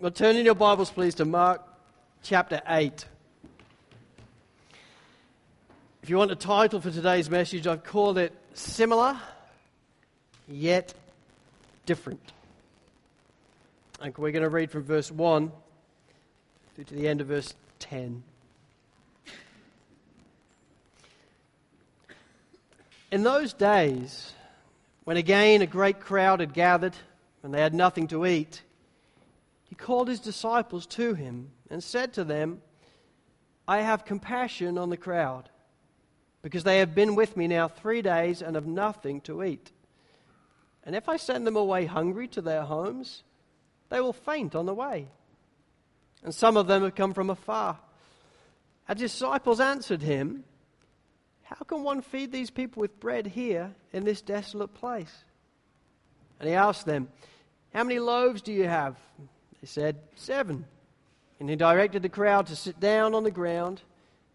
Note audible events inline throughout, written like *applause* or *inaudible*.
Well, turn in your Bibles, please, to Mark chapter 8. If you want a title for today's message, I've called it Similar Yet Different. And we're going to read from verse 1 through to the end of verse 10. In those days, when again a great crowd had gathered and they had nothing to eat, he called his disciples to him and said to them, I have compassion on the crowd, because they have been with me now three days and have nothing to eat. And if I send them away hungry to their homes, they will faint on the way. And some of them have come from afar. Our disciples answered him, How can one feed these people with bread here in this desolate place? And he asked them, How many loaves do you have? They said, Seven. And he directed the crowd to sit down on the ground.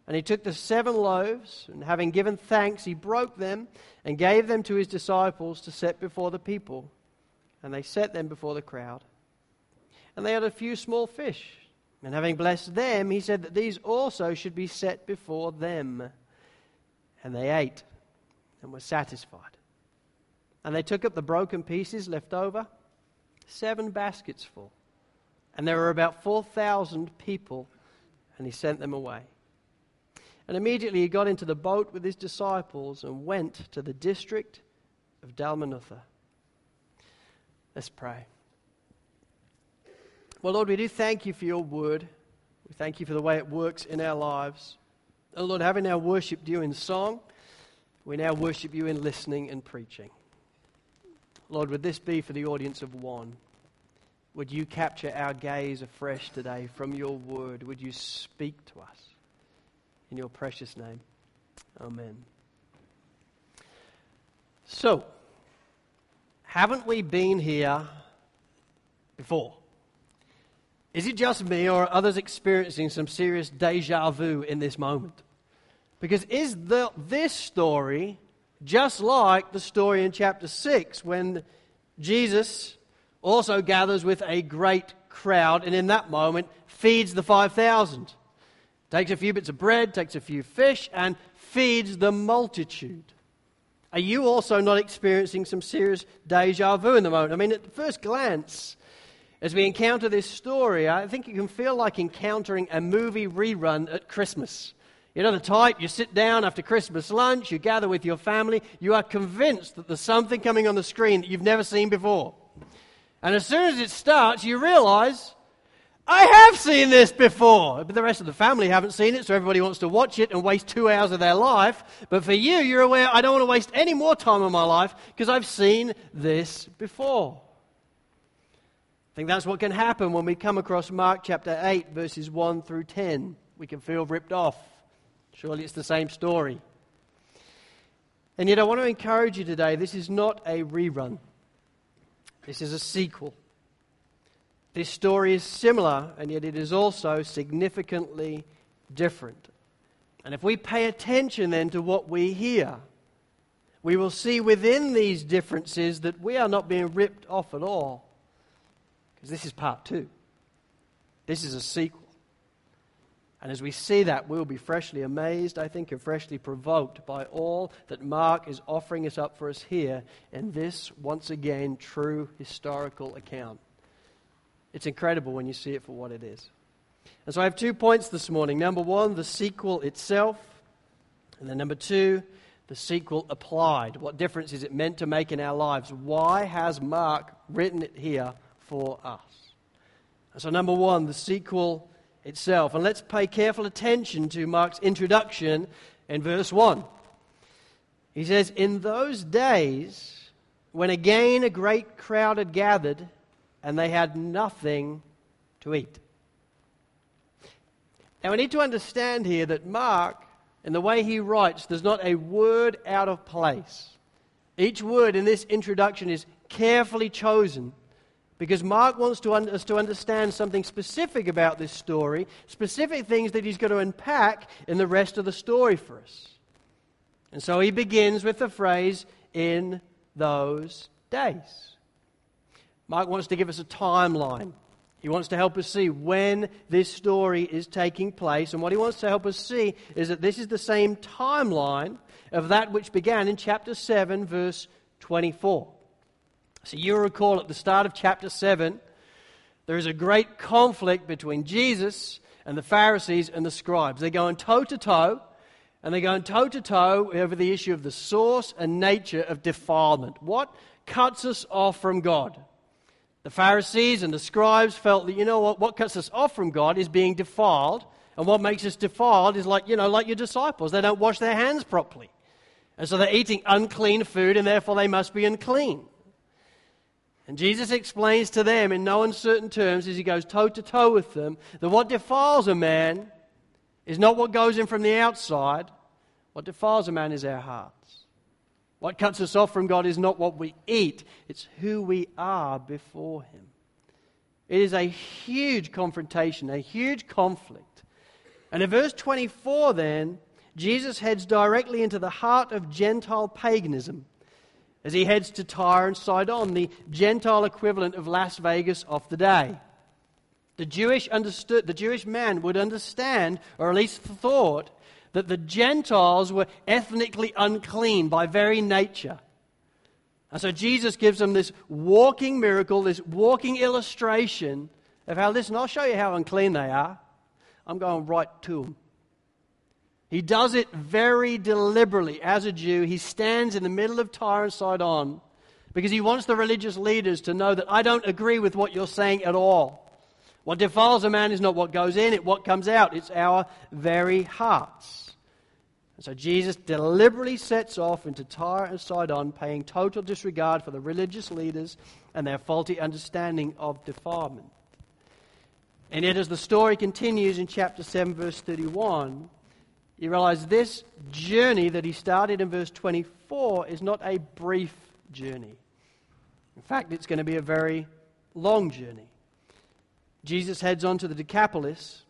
And he took the seven loaves, and having given thanks, he broke them and gave them to his disciples to set before the people. And they set them before the crowd. And they had a few small fish. And having blessed them, he said that these also should be set before them. And they ate and were satisfied. And they took up the broken pieces left over, seven baskets full. And there were about 4,000 people, and he sent them away. And immediately he got into the boat with his disciples and went to the district of Dalmanutha. Let's pray. Well, Lord, we do thank you for your word. We thank you for the way it works in our lives. And Lord, having now worshipped you in song, we now worship you in listening and preaching. Lord, would this be for the audience of one? Would you capture our gaze afresh today from your word? Would you speak to us? In your precious name. Amen. So, haven't we been here before? Is it just me, or others experiencing some serious deja vu in this moment? Because is the, this story just like the story in chapter 6 when Jesus also gathers with a great crowd, and in that moment feeds the 5,000. Takes a few bits of bread, takes a few fish, and feeds the multitude. Are you also not experiencing some serious deja vu in the moment? I mean, at first glance, as we encounter this story, I think it can feel like encountering a movie rerun at Christmas. You know the type, you sit down after Christmas lunch, you gather with your family, you are convinced that there's something coming on the screen that you've never seen before. And as soon as it starts, you realize, I have seen this before. But the rest of the family haven't seen it, so everybody wants to watch it and waste two hours of their life. But for you, you're aware, I don't want to waste any more time of my life because I've seen this before. I think that's what can happen when we come across Mark chapter 8, verses 1 through 10. We can feel ripped off. Surely it's the same story. And yet, I want to encourage you today this is not a rerun. This is a sequel. This story is similar, and yet it is also significantly different. And if we pay attention then to what we hear, we will see within these differences that we are not being ripped off at all. Because this is part two. This is a sequel. And as we see that, we'll be freshly amazed, I think, and freshly provoked by all that Mark is offering us up for us here in this, once again, true historical account. It's incredible when you see it for what it is. And so I have two points this morning. Number one, the sequel itself. And then number two, the sequel applied. What difference is it meant to make in our lives? Why has Mark written it here for us? And so, number one, the sequel itself. And let's pay careful attention to Mark's introduction in verse 1. He says, In those days, when again a great crowd had gathered, and they had nothing to eat. Now, we need to understand here that Mark, in the way he writes, there's not a word out of place. Each word in this introduction is carefully chosen because Mark wants to un- us to understand something specific about this story, specific things that he's going to unpack in the rest of the story for us. And so he begins with the phrase, in those days. Mark wants to give us a timeline. He wants to help us see when this story is taking place. And what he wants to help us see is that this is the same timeline of that which began in chapter 7, verse 24. So you recall at the start of chapter 7, there is a great conflict between Jesus and the Pharisees and the scribes. They're going toe to toe, and they're going toe to toe over the issue of the source and nature of defilement. What cuts us off from God? The Pharisees and the scribes felt that, you know what, what cuts us off from God is being defiled. And what makes us defiled is like, you know, like your disciples. They don't wash their hands properly. And so they're eating unclean food, and therefore they must be unclean. And Jesus explains to them in no uncertain terms as he goes toe to toe with them that what defiles a man is not what goes in from the outside. What defiles a man is our hearts. What cuts us off from God is not what we eat, it's who we are before Him. It is a huge confrontation, a huge conflict. And in verse 24, then, Jesus heads directly into the heart of Gentile paganism as he heads to Tyre and Sidon, the Gentile equivalent of Las Vegas of the day. The Jewish, understood, the Jewish man would understand, or at least thought, that the Gentiles were ethnically unclean by very nature. And so Jesus gives them this walking miracle, this walking illustration of how, listen, I'll show you how unclean they are. I'm going right to them. He does it very deliberately as a Jew. He stands in the middle of Tyre and Sidon because he wants the religious leaders to know that I don't agree with what you're saying at all. What defiles a man is not what goes in, it's what comes out. It's our very hearts. And so Jesus deliberately sets off into Tyre and Sidon, paying total disregard for the religious leaders and their faulty understanding of defilement. And yet, as the story continues in chapter 7, verse 31, you realize this journey that he started in verse 24 is not a brief journey. In fact, it's going to be a very long journey. Jesus heads on to the Decapolis.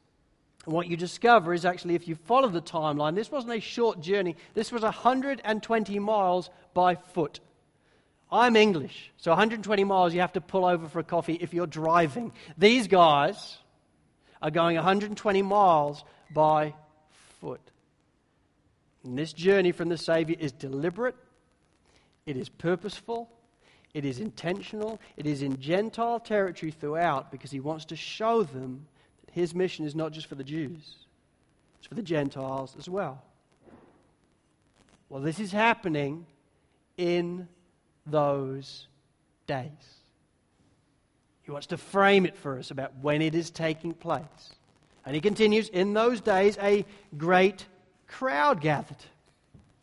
And what you discover is actually, if you follow the timeline, this wasn't a short journey. This was 120 miles by foot. I'm English, so 120 miles you have to pull over for a coffee if you're driving. These guys are going 120 miles by foot. And this journey from the Savior is deliberate, it is purposeful, it is intentional, it is in Gentile territory throughout because he wants to show them that his mission is not just for the Jews, it's for the Gentiles as well. Well, this is happening in those days. He wants to frame it for us about when it is taking place. And he continues, in those days, a great crowd gathered.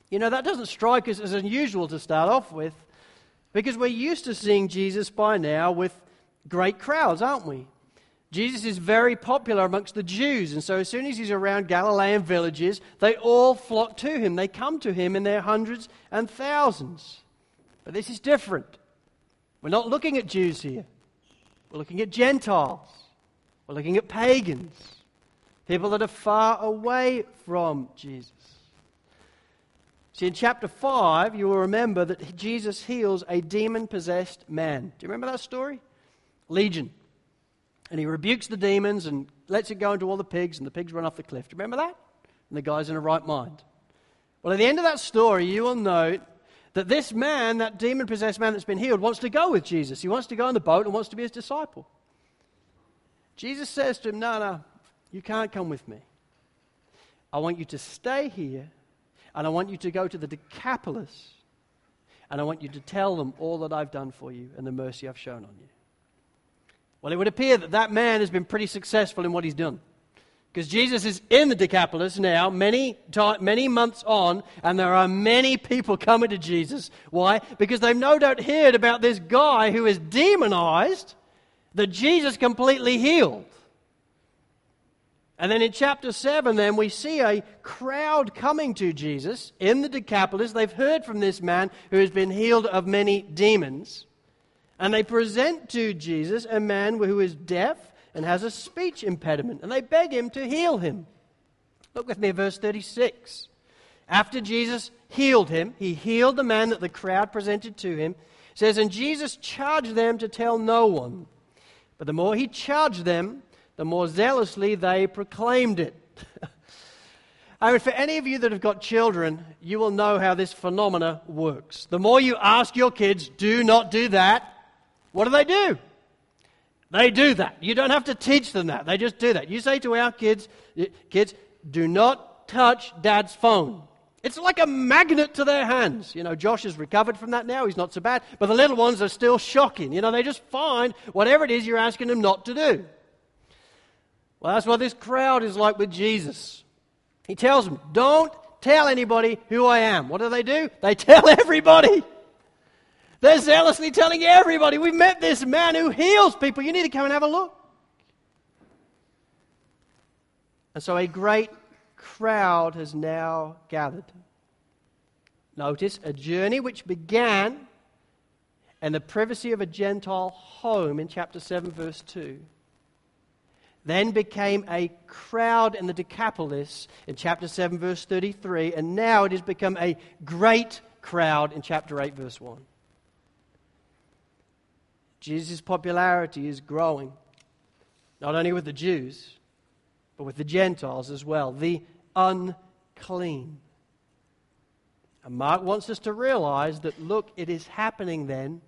You know, that doesn't strike us as unusual to start off with because we're used to seeing Jesus by now with great crowds, aren't we? Jesus is very popular amongst the Jews, and so as soon as he's around Galilean villages, they all flock to him. They come to him in their hundreds and thousands. But this is different. We're not looking at Jews here, we're looking at Gentiles, we're looking at pagans people that are far away from Jesus. See, in chapter 5, you will remember that Jesus heals a demon possessed man. Do you remember that story? Legion. And he rebukes the demons and lets it go into all the pigs, and the pigs run off the cliff. Do you remember that? And the guy's in a right mind. Well, at the end of that story, you will note that this man, that demon possessed man that's been healed, wants to go with Jesus. He wants to go on the boat and wants to be his disciple. Jesus says to him, No, no, you can't come with me. I want you to stay here, and I want you to go to the Decapolis, and I want you to tell them all that I've done for you and the mercy I've shown on you. Well, it would appear that that man has been pretty successful in what he's done. Because Jesus is in the Decapolis now, many, many months on, and there are many people coming to Jesus. Why? Because they've no doubt heard about this guy who is demonized that Jesus completely healed. And then in chapter 7, then we see a crowd coming to Jesus in the Decapolis. They've heard from this man who has been healed of many demons. And they present to Jesus a man who is deaf and has a speech impediment. And they beg him to heal him. Look with me at verse 36. After Jesus healed him, he healed the man that the crowd presented to him. It says, And Jesus charged them to tell no one But the more he charged them, the more zealously they proclaimed it. *laughs* I mean, for any of you that have got children, you will know how this phenomena works. The more you ask your kids, do not do that, what do they do? They do that. You don't have to teach them that. They just do that. You say to our kids, kids, do not touch dad's phone. It's like a magnet to their hands. You know, Josh has recovered from that now. He's not so bad. But the little ones are still shocking. You know, they just find whatever it is you're asking them not to do. Well, that's what this crowd is like with Jesus. He tells them, Don't tell anybody who I am. What do they do? They tell *laughs* everybody. They're zealously telling everybody, We've met this man who heals people. You need to come and have a look. And so a great crowd has now gathered. Notice a journey which began in the privacy of a Gentile home in chapter 7, verse 2 then became a crowd in the Decapolis in chapter 7, verse 33, and now it has become a great crowd in chapter 8, verse 1. Jesus' popularity is growing, not only with the Jews, but with the Gentiles as well, the unclean. And Mark wants us to realize that, look, it is happening then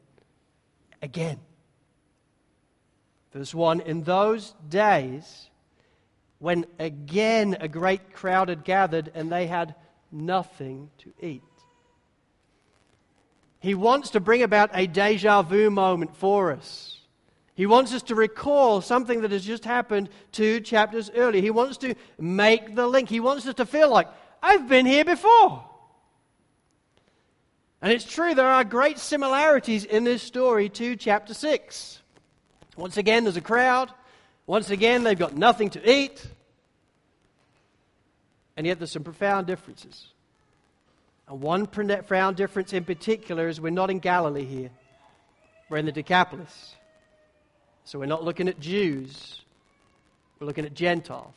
again. Verse 1 In those days, when again a great crowd had gathered and they had nothing to eat. He wants to bring about a deja vu moment for us. He wants us to recall something that has just happened two chapters earlier. He wants to make the link. He wants us to feel like, I've been here before. And it's true, there are great similarities in this story to chapter 6. Once again, there's a crowd. Once again, they've got nothing to eat. And yet, there's some profound differences. And one profound difference in particular is we're not in Galilee here, we're in the Decapolis. So, we're not looking at Jews, we're looking at Gentiles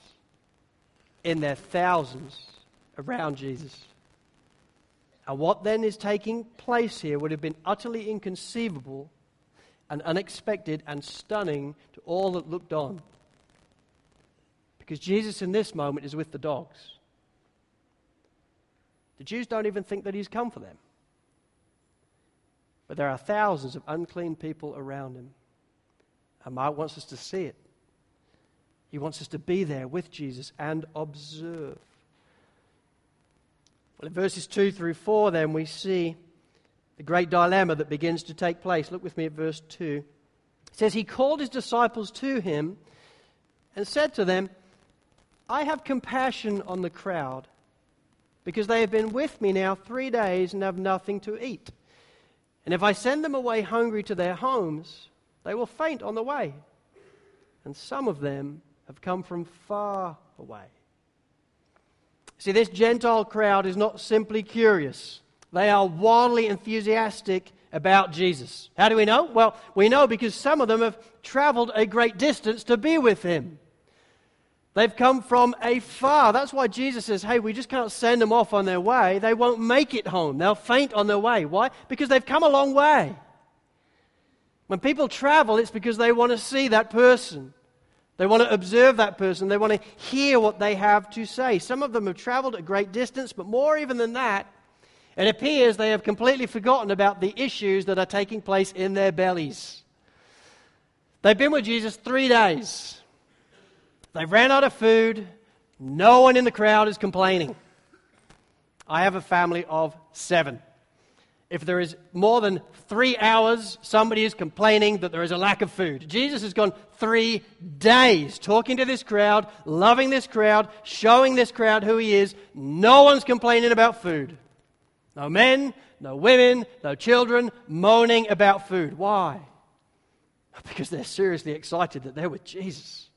in their thousands around Jesus. And what then is taking place here would have been utterly inconceivable and unexpected and stunning to all that looked on. Because Jesus in this moment is with the dogs. The Jews don't even think that he's come for them. But there are thousands of unclean people around him. And Mark wants us to see it. He wants us to be there with Jesus and observe. Well, in verses 2 through 4, then, we see the great dilemma that begins to take place. Look with me at verse 2. It says, He called his disciples to him and said to them, I have compassion on the crowd, because they have been with me now three days and have nothing to eat. And if I send them away hungry to their homes, they will faint on the way. And some of them have come from far away. See, this Gentile crowd is not simply curious. They are wildly enthusiastic about Jesus. How do we know? Well, we know because some of them have traveled a great distance to be with him. They've come from afar. That's why Jesus says, hey, we just can't send them off on their way. They won't make it home. They'll faint on their way. Why? Because they've come a long way. When people travel, it's because they want to see that person. They want to observe that person. They want to hear what they have to say. Some of them have traveled a great distance, but more even than that, it appears they have completely forgotten about the issues that are taking place in their bellies. They've been with Jesus three days. They've ran out of food. No one in the crowd is complaining. I have a family of seven. If there is more than three hours, somebody is complaining that there is a lack of food. Jesus has gone three days talking to this crowd, loving this crowd, showing this crowd who he is. No one's complaining about food. No men, no women, no children moaning about food. Why? Because they're seriously excited that they're with Jesus.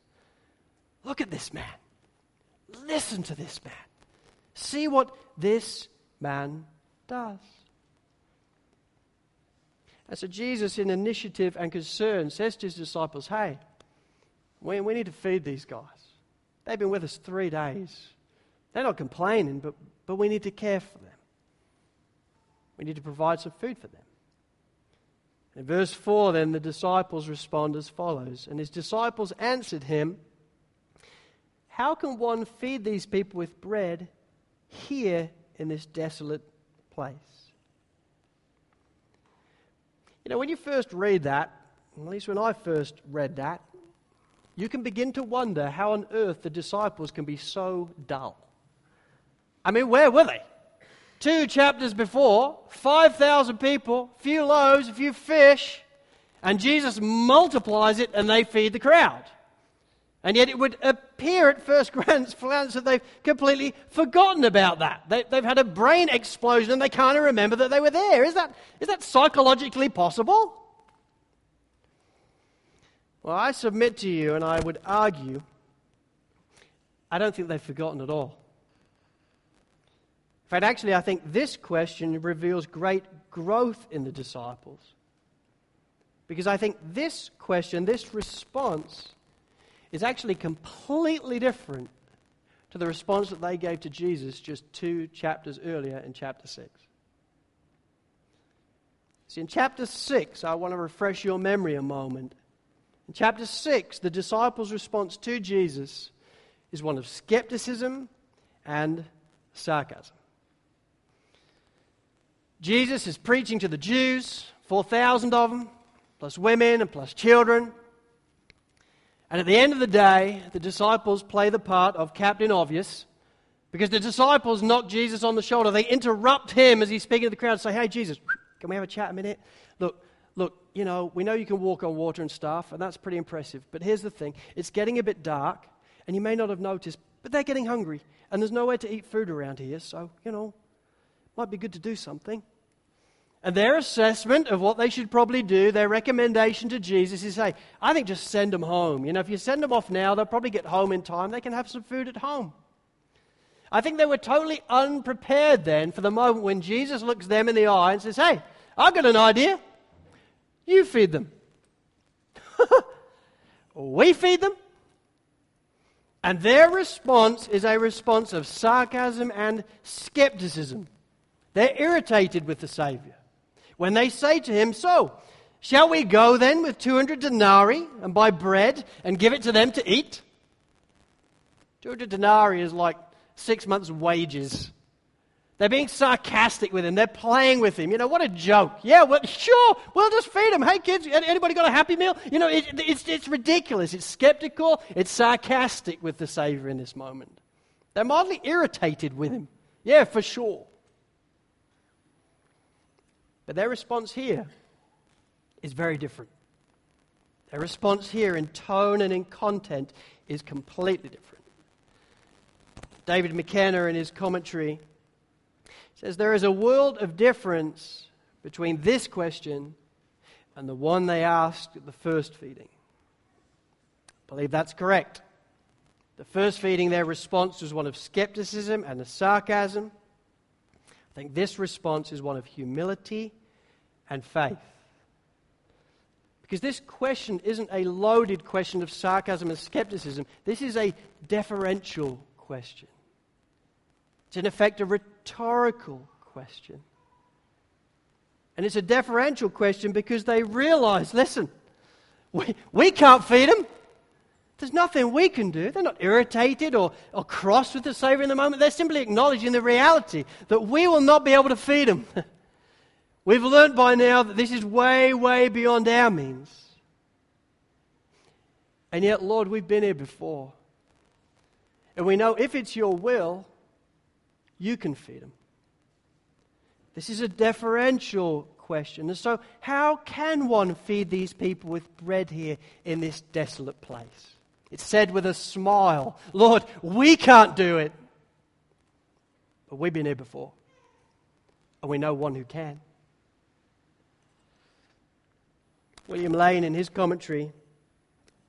Look at this man. Listen to this man. See what this man does. And so Jesus, in initiative and concern, says to his disciples, Hey, we, we need to feed these guys. They've been with us three days. They're not complaining, but, but we need to care for them. We need to provide some food for them. In verse 4, then the disciples respond as follows And his disciples answered him, How can one feed these people with bread here in this desolate place? You know, when you first read that, at least when I first read that, you can begin to wonder how on earth the disciples can be so dull. I mean, where were they? Two chapters before, 5,000 people, few loaves, a few fish, and Jesus multiplies it and they feed the crowd. And yet it would appear at first *laughs* glance that they've completely forgotten about that. They, have had a brain explosion and they can't remember that they were there. Is that, is that psychologically possible? Well, I submit to you, and I would argue, I don't think they've forgotten at all. In fact, actually, I think this question reveals great growth in the disciples. Because I think this question, this response, is actually completely different to the response that they gave to Jesus just two chapters earlier in chapter 6. See, in chapter 6, I want to refresh your memory a moment. In chapter 6, the disciples' response to Jesus is one of skepticism and sarcasm. Jesus is preaching to the Jews, 4,000 of them, plus women and plus children. And at the end of the day, the disciples play the part of Captain Obvious because the disciples knock Jesus on the shoulder. They interrupt him as he's speaking to the crowd and say, Hey, Jesus, can we have a chat a minute? Look, look, you know, we know you can walk on water and stuff, and that's pretty impressive. But here's the thing it's getting a bit dark, and you may not have noticed, but they're getting hungry, and there's nowhere to eat food around here, so, you know, might be good to do something. And their assessment of what they should probably do, their recommendation to Jesus is hey, I think just send them home. You know, if you send them off now, they'll probably get home in time. They can have some food at home. I think they were totally unprepared then for the moment when Jesus looks them in the eye and says, Hey, I've got an idea. You feed them. *laughs* we feed them. And their response is a response of sarcasm and skepticism. They're irritated with the Savior when they say to him, So, shall we go then with 200 denarii and buy bread and give it to them to eat? 200 denarii is like six months' wages. They're being sarcastic with him. They're playing with him. You know, what a joke. Yeah, well, *laughs* sure, we'll just feed him. Hey, kids, anybody got a happy meal? You know, it, it's, it's ridiculous. It's skeptical. It's sarcastic with the Savior in this moment. They're mildly irritated with him. Yeah, for sure. But their response here is very different. Their response here in tone and in content is completely different. David McKenna, in his commentary, says there is a world of difference between this question and the one they asked at the first feeding. I believe that's correct. The first feeding, their response was one of skepticism and a sarcasm. I think this response is one of humility and faith. Because this question isn't a loaded question of sarcasm and skepticism. This is a deferential question. It's, in effect, a rhetorical question. And it's a deferential question because they realize listen, we, we can't feed them. There's nothing we can do. They're not irritated or, or cross with the Savior in the moment. They're simply acknowledging the reality that we will not be able to feed them. *laughs* We've learned by now that this is way, way beyond our means. And yet, Lord, we've been here before. And we know if it's your will, you can feed them. This is a deferential question. And so, how can one feed these people with bread here in this desolate place? It's said with a smile Lord, we can't do it. But we've been here before. And we know one who can. William Lane, in his commentary,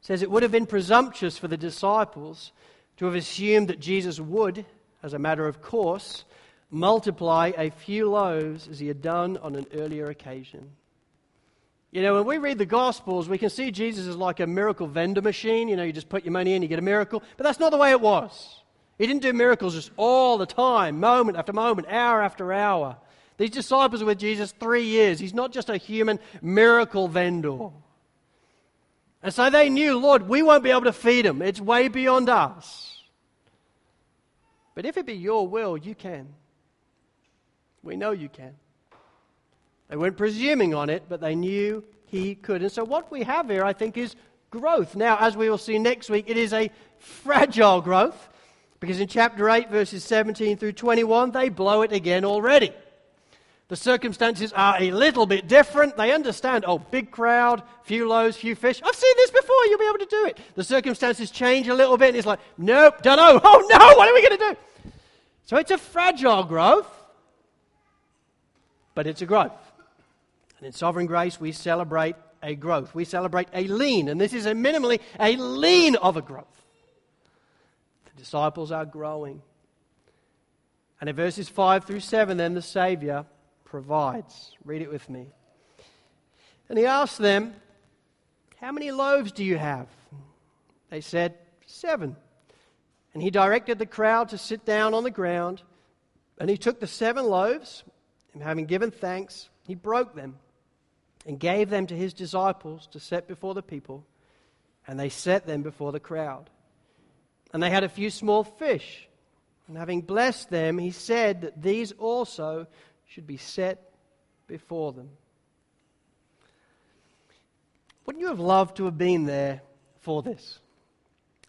says it would have been presumptuous for the disciples to have assumed that Jesus would, as a matter of course, multiply a few loaves as he had done on an earlier occasion. You know, when we read the Gospels, we can see Jesus as like a miracle vendor machine. You know, you just put your money in, you get a miracle. But that's not the way it was. He didn't do miracles just all the time, moment after moment, hour after hour. These disciples were with Jesus three years. He's not just a human miracle vendor. And so they knew, Lord, we won't be able to feed them. It's way beyond us. But if it be your will, you can. We know you can. They weren't presuming on it, but they knew he could. And so what we have here, I think, is growth. Now, as we will see next week, it is a fragile growth because in chapter 8, verses 17 through 21, they blow it again already. The circumstances are a little bit different. They understand, oh, big crowd, few loaves, few fish. I've seen this before. You'll be able to do it. The circumstances change a little bit, and it's like, nope, don't know. *laughs* Oh, no, what are we going to do? So it's a fragile growth, but it's a growth. And in sovereign grace, we celebrate a growth. We celebrate a lean, and this is a minimally a lean of a growth. The disciples are growing. And in verses 5 through 7, then the Savior provides. Read it with me. And he asked them, How many loaves do you have? They said, Seven. And he directed the crowd to sit down on the ground. And he took the seven loaves, and having given thanks, he broke them and gave them to his disciples to set before the people, and they set them before the crowd. And they had a few small fish, and having blessed them, he said that these also should be set before them. Wouldn't you have loved to have been there for this?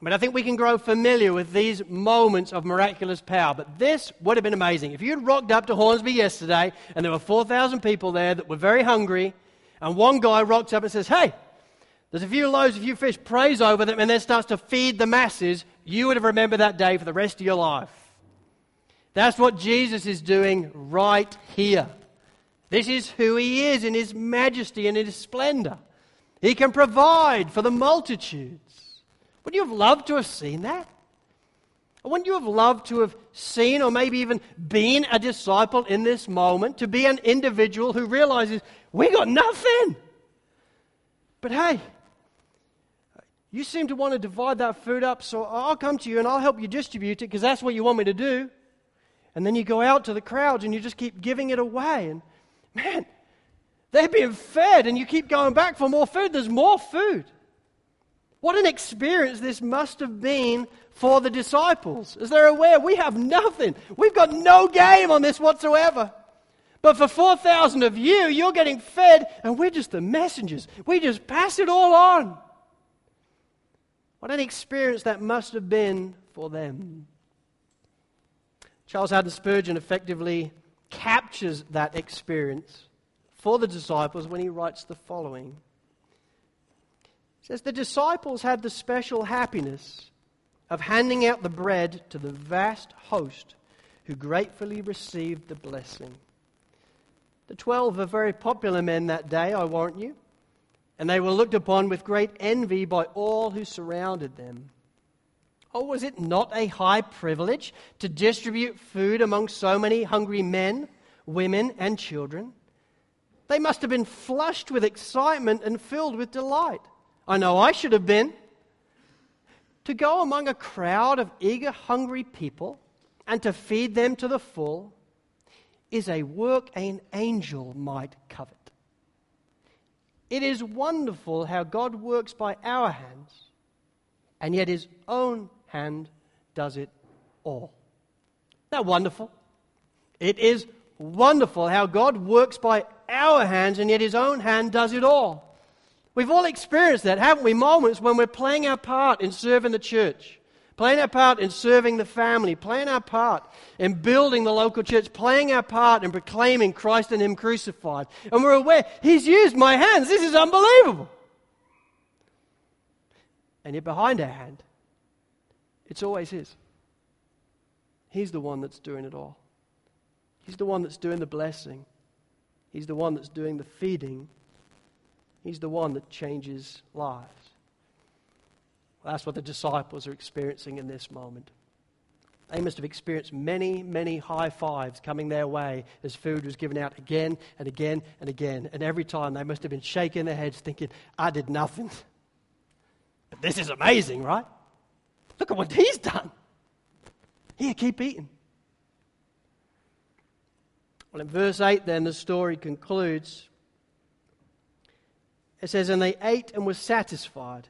But I think we can grow familiar with these moments of miraculous power. But this would have been amazing. If you had rocked up to Hornsby yesterday and there were 4,000 people there that were very hungry and one guy rocks up and says, Hey, there's a few loaves, a few fish, prays over them, and then starts to feed the masses, you would have remembered that day for the rest of your life. That's what Jesus is doing right here. This is who he is in his majesty and in his splendor. He can provide for the multitudes. Wouldn't you have loved to have seen that? Wouldn't you have loved to have seen or maybe even been a disciple in this moment, to be an individual who realizes we got nothing? But hey, you seem to want to divide that food up, so I'll come to you and I'll help you distribute it because that's what you want me to do. And then you go out to the crowds and you just keep giving it away. And man, they're being fed and you keep going back for more food. There's more food. What an experience this must have been for the disciples, as they're aware we have nothing. We've got no game on this whatsoever. But for 4,000 of you, you're getting fed, and we're just the messengers. We just pass it all on. What an experience that must have been for them. Charles Haddon Spurgeon effectively captures that experience for the disciples when he writes the following. He says, The disciples had the special happiness of handing out the bread to the vast host who gratefully received the blessing. The twelve were very popular men that day, I warrant you, and they were looked upon with great envy by all who surrounded them. Oh, was it not a high privilege to distribute food among so many hungry men, women, and children? They must have been flushed with excitement and filled with delight. I know I should have been. To go among a crowd of eager, hungry people and to feed them to the full is a work an angel might covet. It is wonderful how God works by our hands, and yet his own hand does it all. Isn't that wonderful? It is wonderful how God works by our hands, and yet his own hand does it all. We've all experienced that, haven't we? Moments when we're playing our part in serving the church, playing our part in serving the family, playing our part in building the local church, playing our part in proclaiming Christ and Him crucified. And we're aware, He's used my hands. This is unbelievable. And yet, behind our hand, it's always His. He's the one that's doing it all. He's the one that's doing the blessing. He's the one that's doing the feeding. He's the one that changes lives. That's what the disciples are experiencing in this moment. They must have experienced many, many high fives coming their way as food was given out again and again and again. And every time they must have been shaking their heads thinking, I did nothing. But *laughs* this is amazing, right? Look at what he's done. Here, keep eating. Well, in verse 8, then, the story concludes. It says, And they ate and were satisfied,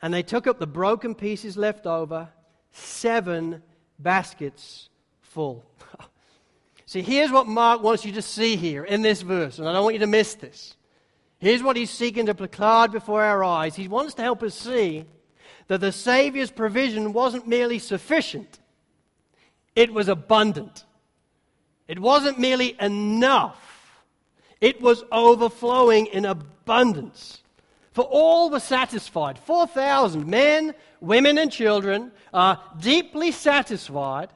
and they took up the broken pieces left over, seven baskets full. *laughs* see, here's what Mark wants you to see here in this verse, and I don't want you to miss this. Here's what he's seeking to placard before our eyes. He wants to help us see that the Savior's provision wasn't merely sufficient, it was abundant. It wasn't merely enough, it was overflowing in abundance. For all were satisfied. 4,000 men, women, and children are deeply satisfied.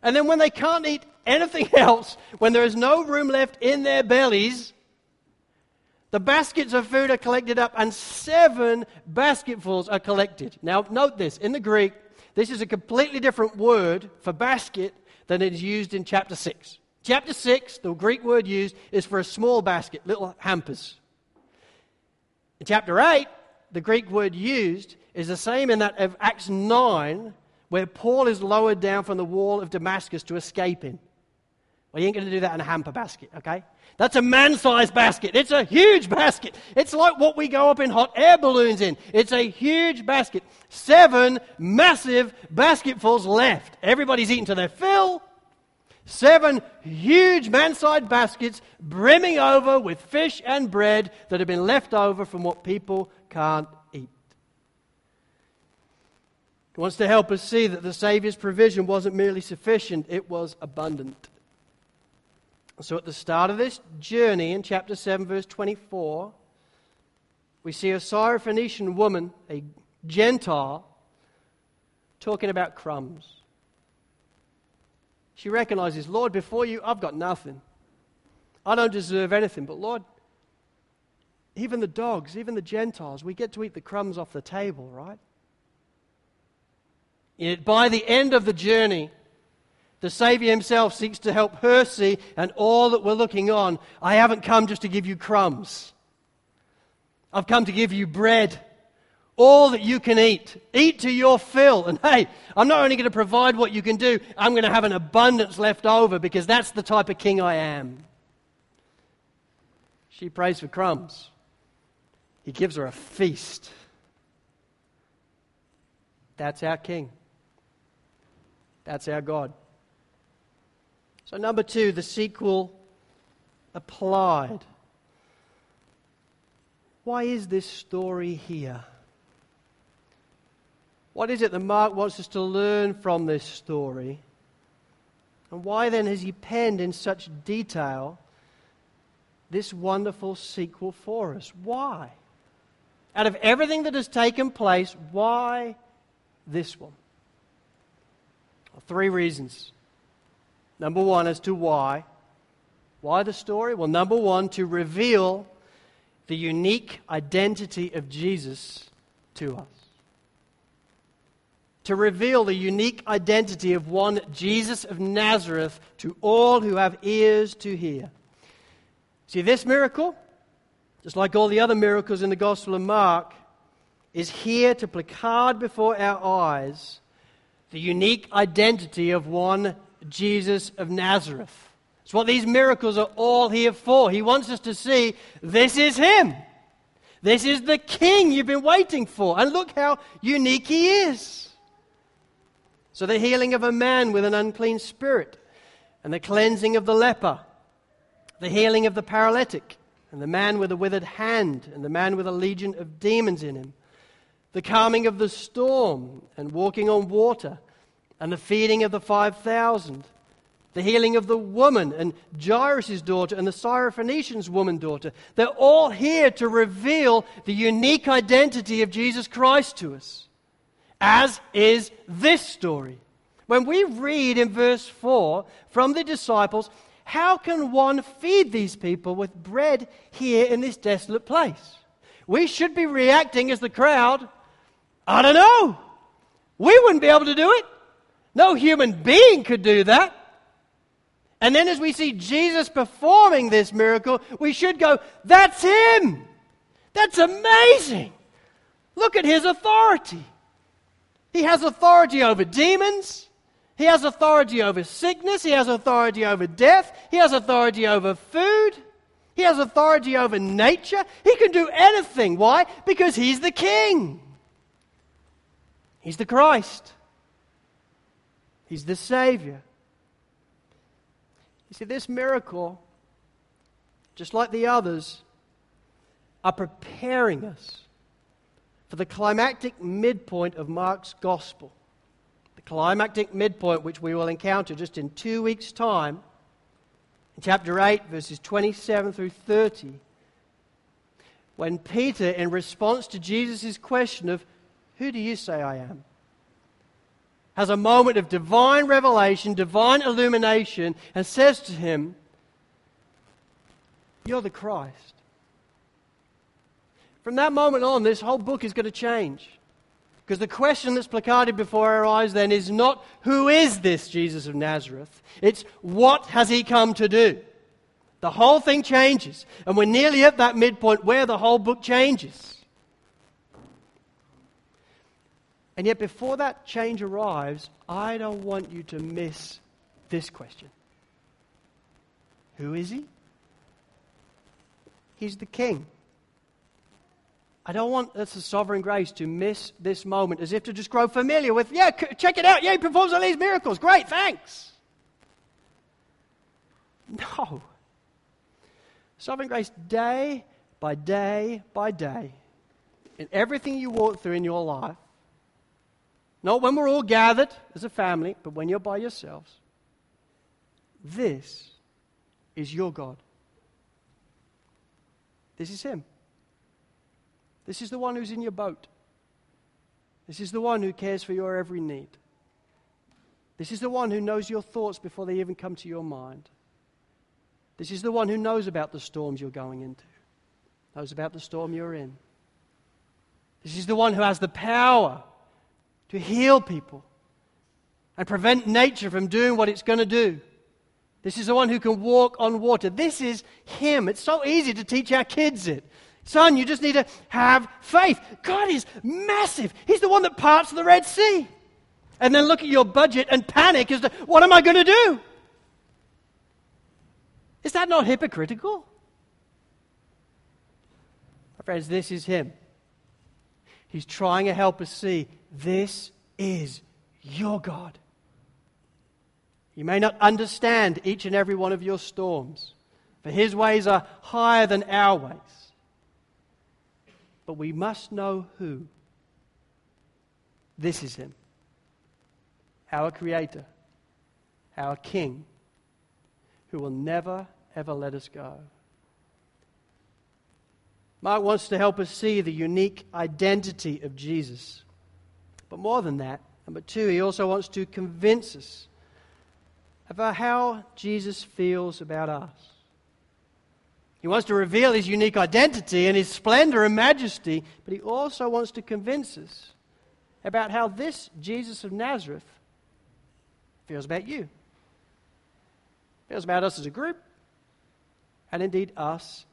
And then, when they can't eat anything *laughs* else, when there is no room left in their bellies, the baskets of food are collected up, and seven basketfuls are collected. Now, note this in the Greek, this is a completely different word for basket than it is used in chapter 6. Chapter 6, the Greek word used is for a small basket, little hampers. In chapter 8, the Greek word used is the same in that of Acts 9, where Paul is lowered down from the wall of Damascus to escape in. Well, you ain't going to do that in a hamper basket, okay? That's a man sized basket. It's a huge basket. It's like what we go up in hot air balloons in. It's a huge basket. Seven massive basketfuls left. Everybody's eaten to their fill. Seven huge man sized baskets brimming over with fish and bread that have been left over from what people can't eat. He wants to help us see that the Saviour's provision wasn't merely sufficient, it was abundant. So, at the start of this journey in chapter 7, verse 24, we see a Syrophoenician woman, a Gentile, talking about crumbs. She recognizes, Lord, before you, I've got nothing. I don't deserve anything, but Lord, even the dogs, even the Gentiles, we get to eat the crumbs off the table, right? Yet by the end of the journey, the Savior himself seeks to help her see, and all that we're looking on, I haven't come just to give you crumbs. I've come to give you bread. All that you can eat. Eat to your fill. And hey, I'm not only going to provide what you can do, I'm going to have an abundance left over because that's the type of king I am. She prays for crumbs. He gives her a feast. That's our king. That's our God. So, number two, the sequel applied. Why is this story here? What is it that Mark wants us to learn from this story? And why then has he penned in such detail this wonderful sequel for us? Why? Out of everything that has taken place, why this one? Well, three reasons. Number one, as to why. Why the story? Well, number one, to reveal the unique identity of Jesus to us. To reveal the unique identity of one Jesus of Nazareth to all who have ears to hear. See, this miracle, just like all the other miracles in the Gospel of Mark, is here to placard before our eyes the unique identity of one Jesus of Nazareth. It's what these miracles are all here for. He wants us to see this is Him. This is the King you've been waiting for. And look how unique He is. So, the healing of a man with an unclean spirit, and the cleansing of the leper, the healing of the paralytic, and the man with a withered hand, and the man with a legion of demons in him, the calming of the storm, and walking on water and the feeding of the 5,000, the healing of the woman and Jairus' daughter and the Syrophoenician's woman daughter. They're all here to reveal the unique identity of Jesus Christ to us, as is this story. When we read in verse 4 from the disciples, how can one feed these people with bread here in this desolate place? We should be reacting as the crowd. I don't know. We wouldn't be able to do it. No human being could do that. And then as we see Jesus performing this miracle, we should go, That's him! That's amazing! Look at his authority. He has authority over demons. He has authority over sickness. He has authority over death. He has authority over food. He has authority over nature. He can do anything. Why? Because he's the king. He's the Christ. He's the Savior. You see, this miracle, just like the others, are preparing us for the climactic midpoint of Mark's gospel. The climactic midpoint, which we will encounter just in two weeks' time, in chapter 8, verses 27 through 30, when Peter, in response to Jesus' question of, Who do you say I am? Has a moment of divine revelation, divine illumination, and says to him, You're the Christ. From that moment on, this whole book is going to change. Because the question that's placarded before our eyes then is not, Who is this Jesus of Nazareth? It's, What has he come to do? The whole thing changes. And we're nearly at that midpoint where the whole book changes. And yet, before that change arrives, I don't want you to miss this question Who is he? He's the king. I don't want us as sovereign grace to miss this moment as if to just grow familiar with, yeah, check it out. Yeah, he performs all these miracles. Great, thanks. No. Sovereign grace, day by day by day, in everything you walk through in your life, not when we're all gathered as a family, but when you're by yourselves. This is your God. This is Him. This is the one who's in your boat. This is the one who cares for your every need. This is the one who knows your thoughts before they even come to your mind. This is the one who knows about the storms you're going into, knows about the storm you're in. This is the one who has the power to heal people and prevent nature from doing what it's going to do. This is the one who can walk on water. This is Him. It's so easy to teach our kids it. Son, you just need to have faith. God is massive. He's the one that parts the Red Sea. And then look at your budget and panic as to what am I going to do? Is that not hypocritical? My friends, this is Him. He's trying to help us see this is your God. You may not understand each and every one of your storms, for his ways are higher than our ways. But we must know who. This is him, our Creator, our King, who will never, ever let us go. Mark wants to help us see the unique identity of Jesus. But more than that, number two, he also wants to convince us about how Jesus feels about us. He wants to reveal his unique identity and his splendor and majesty, but he also wants to convince us about how this Jesus of Nazareth feels about you, feels about us as a group, and indeed us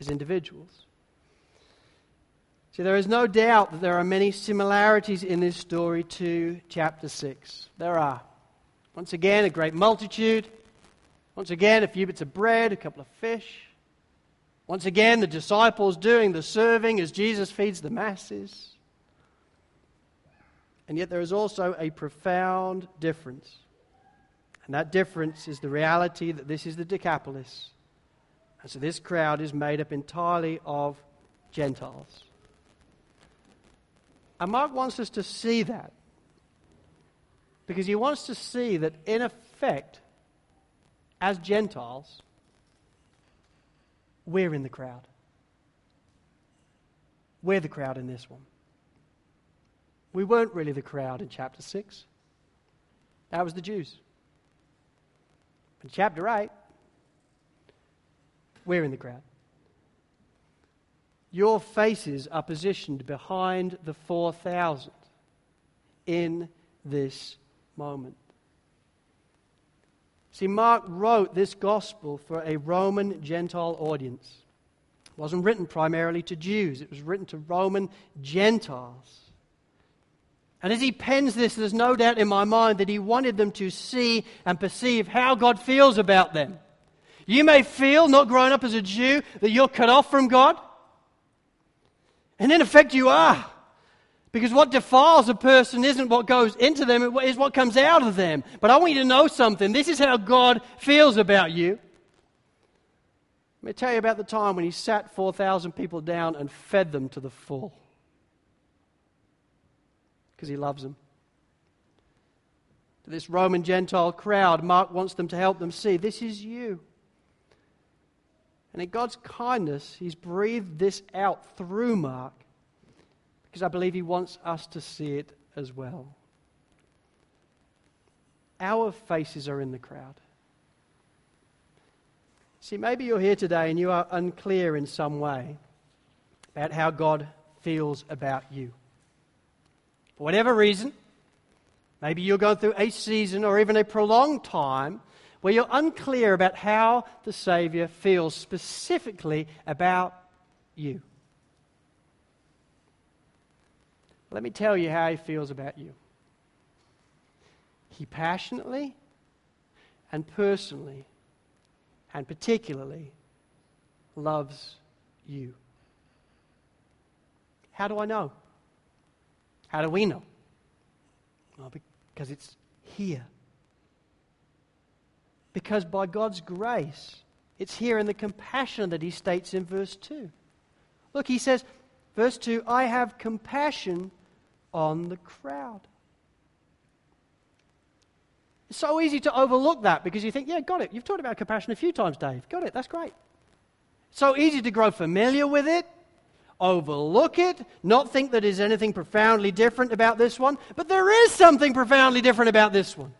as individuals. See, there is no doubt that there are many similarities in this story to chapter 6. There are. Once again, a great multitude. Once again, a few bits of bread, a couple of fish. Once again, the disciples doing the serving as Jesus feeds the masses. And yet, there is also a profound difference. And that difference is the reality that this is the Decapolis. And so this crowd is made up entirely of Gentiles. And Mark wants us to see that. Because he wants to see that, in effect, as Gentiles, we're in the crowd. We're the crowd in this one. We weren't really the crowd in chapter 6. That was the Jews. In chapter 8, we're in the crowd. Your faces are positioned behind the 4,000 in this moment. See, Mark wrote this gospel for a Roman Gentile audience. It wasn't written primarily to Jews, it was written to Roman Gentiles. And as he pens this, there's no doubt in my mind that he wanted them to see and perceive how God feels about them. You may feel, not growing up as a Jew, that you're cut off from God. And in effect, you are. Because what defiles a person isn't what goes into them, it is what comes out of them. But I want you to know something. This is how God feels about you. Let me tell you about the time when he sat 4,000 people down and fed them to the full. Because he loves them. To this Roman Gentile crowd, Mark wants them to help them see this is you. And in God's kindness, He's breathed this out through Mark because I believe He wants us to see it as well. Our faces are in the crowd. See, maybe you're here today and you are unclear in some way about how God feels about you. For whatever reason, maybe you're going through a season or even a prolonged time where you're unclear about how the Savior feels specifically about you. Let me tell you how he feels about you. He passionately and personally and particularly loves you. How do I know? How do we know? Well, because it's here because by God's grace, it's here in the compassion that he states in verse 2. Look, he says, verse 2, I have compassion on the crowd. It's so easy to overlook that because you think, yeah, got it. You've talked about compassion a few times, Dave. Got it. That's great. So easy to grow familiar with it, overlook it, not think that there's anything profoundly different about this one. But there is something profoundly different about this one.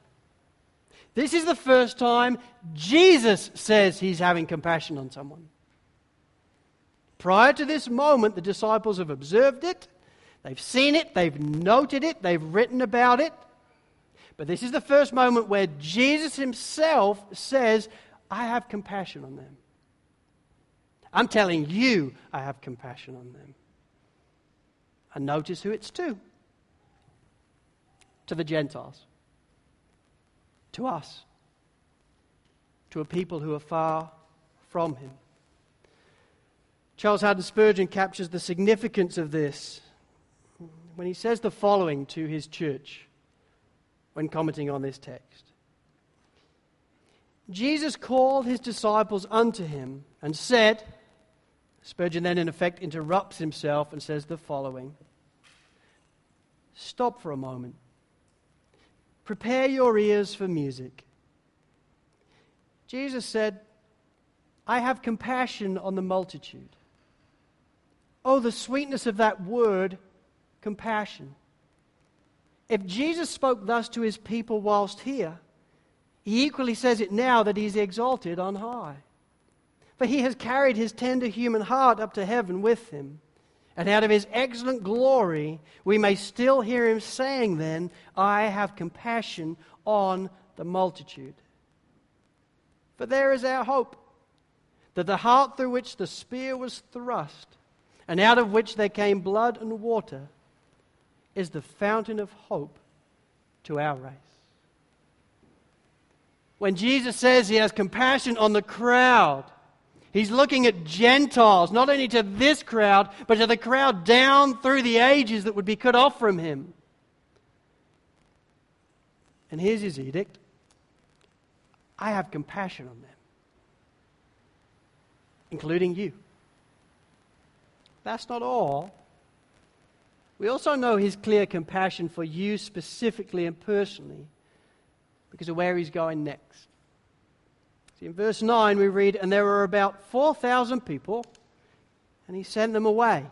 This is the first time Jesus says he's having compassion on someone. Prior to this moment, the disciples have observed it, they've seen it, they've noted it, they've written about it. But this is the first moment where Jesus himself says, I have compassion on them. I'm telling you, I have compassion on them. And notice who it's to to the Gentiles to us, to a people who are far from him. Charles Haddon Spurgeon captures the significance of this when he says the following to his church when commenting on this text. Jesus called his disciples unto him and said, Spurgeon then, in effect, interrupts himself and says the following Stop for a moment. Prepare your ears for music. Jesus said, I have compassion on the multitude. Oh, the sweetness of that word, compassion. If Jesus spoke thus to his people whilst here, he equally says it now that he's exalted on high. For he has carried his tender human heart up to heaven with him. And out of his excellent glory, we may still hear him saying, then, I have compassion on the multitude. For there is our hope that the heart through which the spear was thrust, and out of which there came blood and water, is the fountain of hope to our race. When Jesus says he has compassion on the crowd, He's looking at Gentiles, not only to this crowd, but to the crowd down through the ages that would be cut off from him. And here's his edict I have compassion on them, including you. That's not all. We also know his clear compassion for you specifically and personally because of where he's going next. In verse 9, we read, And there were about 4,000 people, and he sent them away.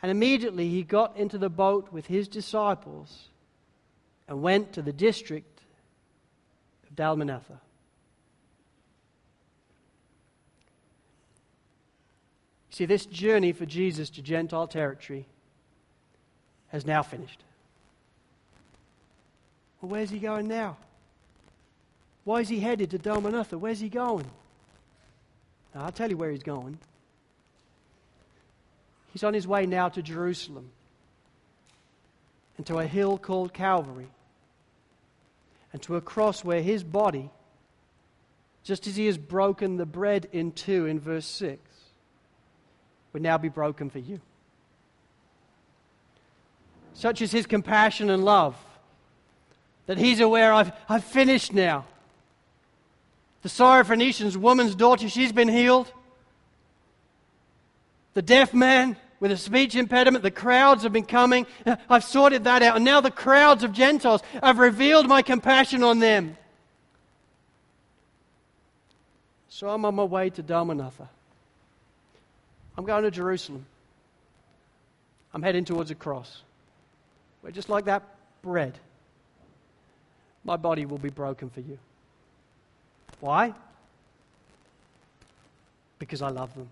And immediately he got into the boat with his disciples and went to the district of Dalmanutha. See, this journey for Jesus to Gentile territory has now finished. Well, where's he going now? Why is he headed to Dalmanutha? Where's he going? Now, I'll tell you where he's going. He's on his way now to Jerusalem. and to a hill called Calvary and to a cross where his body, just as he has broken the bread in two in verse 6, would now be broken for you. Such is his compassion and love that he's aware I've, I've finished now. The Syrophoenician's woman's daughter, she's been healed. The deaf man with a speech impediment, the crowds have been coming. I've sorted that out. And now the crowds of Gentiles, I've revealed my compassion on them. So I'm on my way to Dalmanutha. I'm going to Jerusalem. I'm heading towards a cross. Where just like that bread, my body will be broken for you. Why? Because I love them.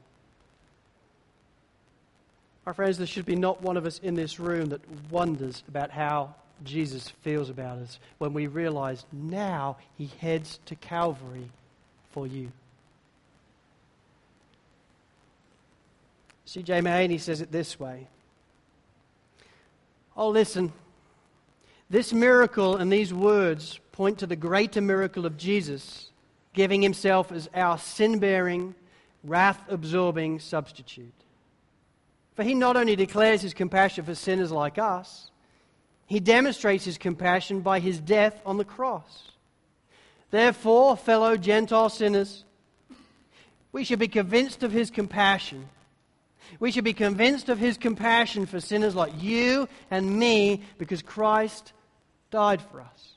My friends, there should be not one of us in this room that wonders about how Jesus feels about us when we realize now he heads to Calvary for you. C.J. Mahaney says it this way Oh, listen. This miracle and these words point to the greater miracle of Jesus giving himself as our sin bearing, wrath absorbing substitute. For he not only declares his compassion for sinners like us, he demonstrates his compassion by his death on the cross. Therefore, fellow Gentile sinners, we should be convinced of his compassion. We should be convinced of his compassion for sinners like you and me because Christ died for us.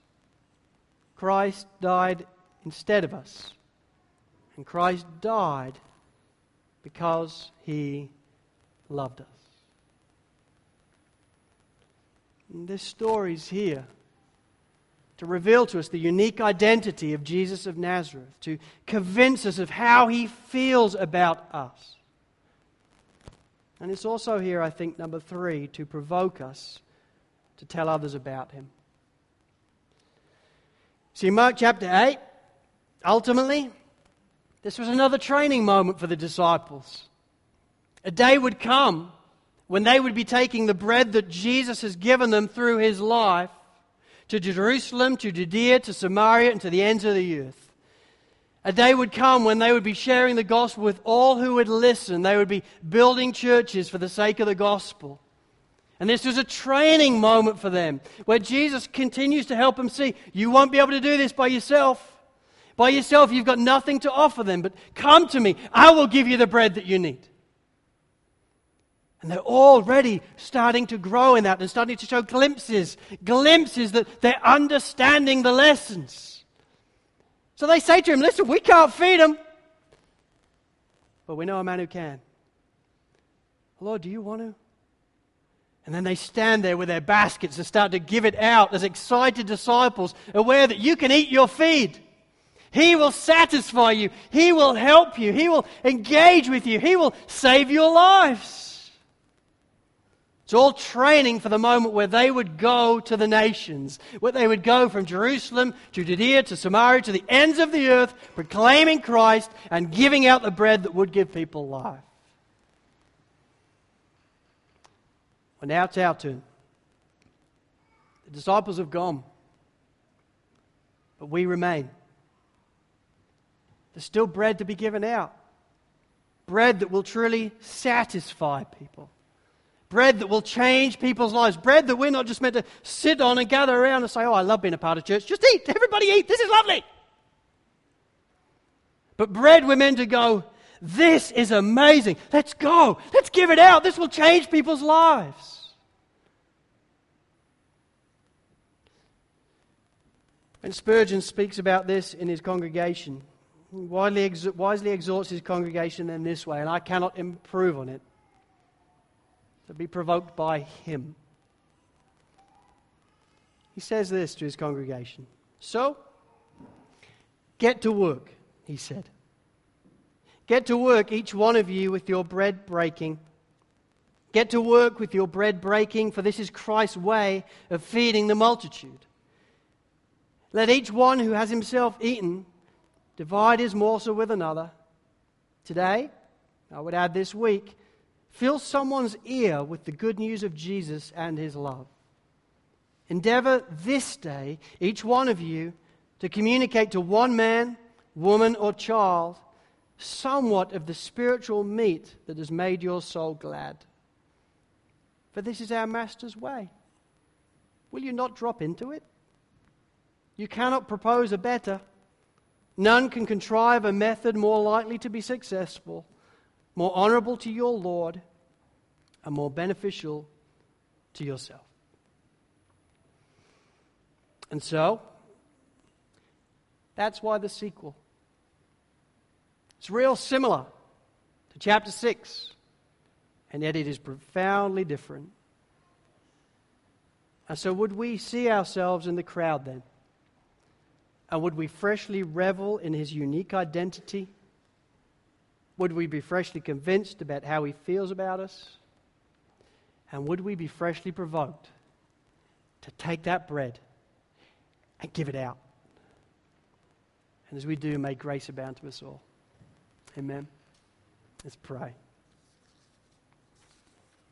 Christ died instead of us. And Christ died because he loved us. And this story is here to reveal to us the unique identity of Jesus of Nazareth, to convince us of how he feels about us. And it's also here, I think, number three, to provoke us to tell others about him. See, Mark chapter 8, ultimately, this was another training moment for the disciples. A day would come when they would be taking the bread that Jesus has given them through his life to Jerusalem, to Judea, to Samaria, and to the ends of the earth. A day would come when they would be sharing the gospel with all who would listen. They would be building churches for the sake of the gospel. And this was a training moment for them where Jesus continues to help them see you won't be able to do this by yourself. By yourself, you've got nothing to offer them, but come to me. I will give you the bread that you need. And they're already starting to grow in that and starting to show glimpses, glimpses that they're understanding the lessons. So they say to him, Listen, we can't feed them, but we know a man who can. Lord, do you want to? And then they stand there with their baskets and start to give it out as excited disciples, aware that you can eat your feed. He will satisfy you. He will help you. He will engage with you. He will save your lives. It's all training for the moment where they would go to the nations, where they would go from Jerusalem to Judea to Samaria to the ends of the earth, proclaiming Christ and giving out the bread that would give people life. Well, now it's our turn. The disciples have gone, but we remain. There's still bread to be given out. Bread that will truly satisfy people. Bread that will change people's lives. Bread that we're not just meant to sit on and gather around and say, Oh, I love being a part of church. Just eat. Everybody eat. This is lovely. But bread, we're meant to go, This is amazing. Let's go. Let's give it out. This will change people's lives. And Spurgeon speaks about this in his congregation, wisely, wisely exhorts his congregation in this way, and I cannot improve on it to be provoked by him. He says this to his congregation So, get to work, he said. Get to work, each one of you, with your bread breaking. Get to work with your bread breaking, for this is Christ's way of feeding the multitude. Let each one who has himself eaten divide his morsel with another. Today, I would add this week, fill someone's ear with the good news of Jesus and his love. Endeavor this day, each one of you, to communicate to one man, woman, or child somewhat of the spiritual meat that has made your soul glad. For this is our Master's way. Will you not drop into it? You cannot propose a better. None can contrive a method more likely to be successful, more honorable to your Lord, and more beneficial to yourself. And so, that's why the sequel. It's real similar to chapter 6, and yet it is profoundly different. And so, would we see ourselves in the crowd then? And would we freshly revel in his unique identity? Would we be freshly convinced about how he feels about us? And would we be freshly provoked to take that bread and give it out? And as we do, may grace abound to us all. Amen. Let's pray.